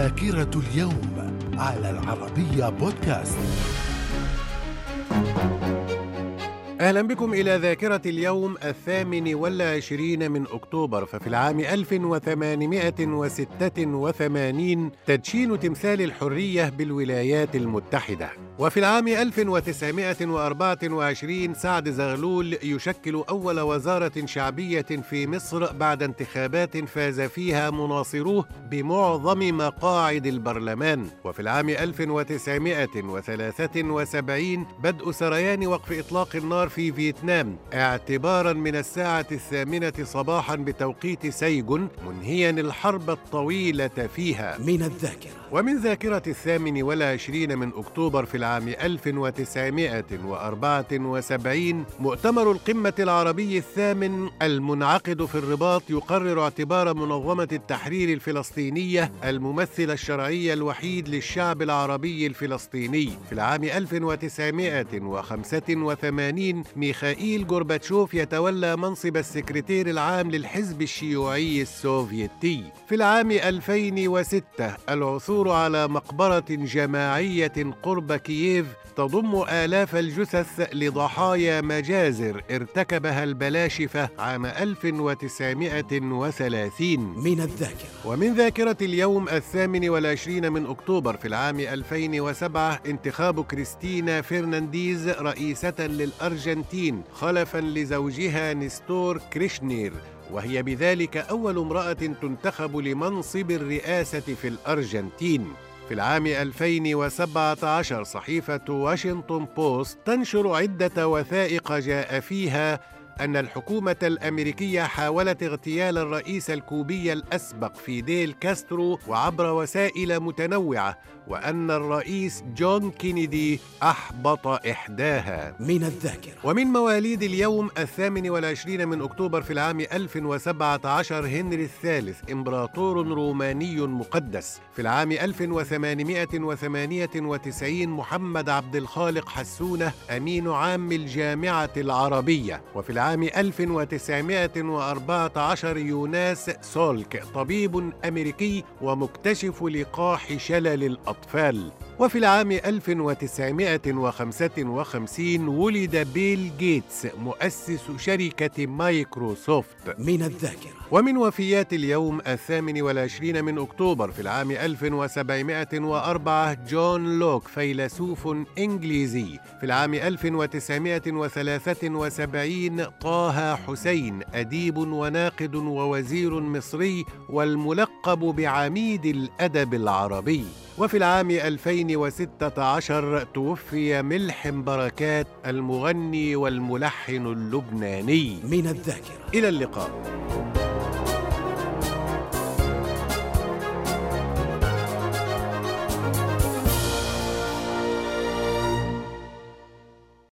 ذاكرة اليوم على العربية بودكاست. أهلا بكم إلى ذاكرة اليوم الثامن والعشرين من أكتوبر ففي العام 1886 تدشين تمثال الحرية بالولايات المتحدة. وفي العام 1924 سعد زغلول يشكل أول وزارة شعبية في مصر بعد انتخابات فاز فيها مناصروه بمعظم مقاعد البرلمان. وفي العام 1973 بدء سريان وقف إطلاق النار في فيتنام اعتبارا من الساعة الثامنة صباحا بتوقيت سيجون منهيا الحرب الطويلة فيها. من الذاكرة. ومن ذاكرة الثامن والعشرين من أكتوبر في العام 1974 مؤتمر القمة العربي الثامن المنعقد في الرباط يقرر اعتبار منظمة التحرير الفلسطينية الممثل الشرعي الوحيد للشعب العربي الفلسطيني. في العام 1985 ميخائيل جورباتشوف يتولى منصب السكرتير العام للحزب الشيوعي السوفيتي. في العام 2006 العثور على مقبرة جماعية قرب كييف تضم آلاف الجثث لضحايا مجازر ارتكبها البلاشفة عام 1930 من الذاكرة. ومن ذاكرة اليوم الثامن والعشرين من أكتوبر في العام 2007 انتخاب كريستينا فرنانديز رئيسة للأرجنتين خلفا لزوجها نستور كريشنير. وهي بذلك أول امرأة تنتخب لمنصب الرئاسة في الأرجنتين. في العام 2017 صحيفة واشنطن بوست تنشر عدة وثائق جاء فيها أن الحكومة الأمريكية حاولت اغتيال الرئيس الكوبي الأسبق فيديل كاسترو وعبر وسائل متنوعة وأن الرئيس جون كينيدي أحبط إحداها. من الذاكرة. ومن مواليد اليوم الثامن والعشرين من أكتوبر في العام 1017 هنري الثالث إمبراطور روماني مقدس. في العام 1898 محمد عبد الخالق حسونة أمين عام الجامعة العربية. وفي العام 1914 يوناس سولك طبيب أمريكي ومكتشف لقاح شلل الأطفال. وفي العام 1955 ولد بيل جيتس مؤسس شركة مايكروسوفت. من الذاكرة. ومن وفيات اليوم الثامن والعشرين من أكتوبر في العام 1704 جون لوك فيلسوف إنجليزي. في العام 1973 طه حسين أديب وناقد ووزير مصري والملقب بعميد الأدب العربي. وفي العام 2016 توفي ملحم بركات المغني والملحن اللبناني. من الذاكرة. إلى اللقاء.